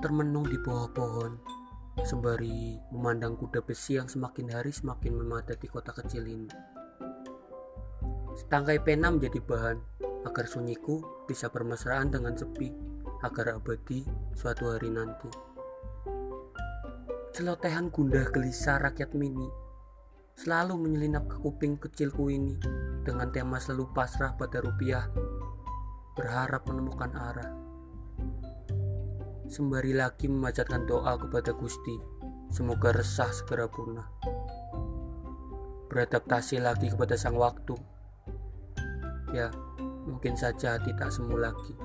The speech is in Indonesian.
termenung di bawah pohon, sembari memandang kuda besi yang semakin hari semakin memadati kota kecil ini. Setangkai pena menjadi bahan agar sunyiku bisa bermesraan dengan sepi, agar abadi suatu hari nanti. Celotehan gundah gelisah rakyat mini selalu menyelinap ke kuping kecilku ini dengan tema selalu pasrah pada rupiah, berharap menemukan arah sembari lagi memanjatkan doa kepada Gusti. Semoga resah segera punah. Beradaptasi lagi kepada sang waktu. Ya, mungkin saja tidak semu lagi.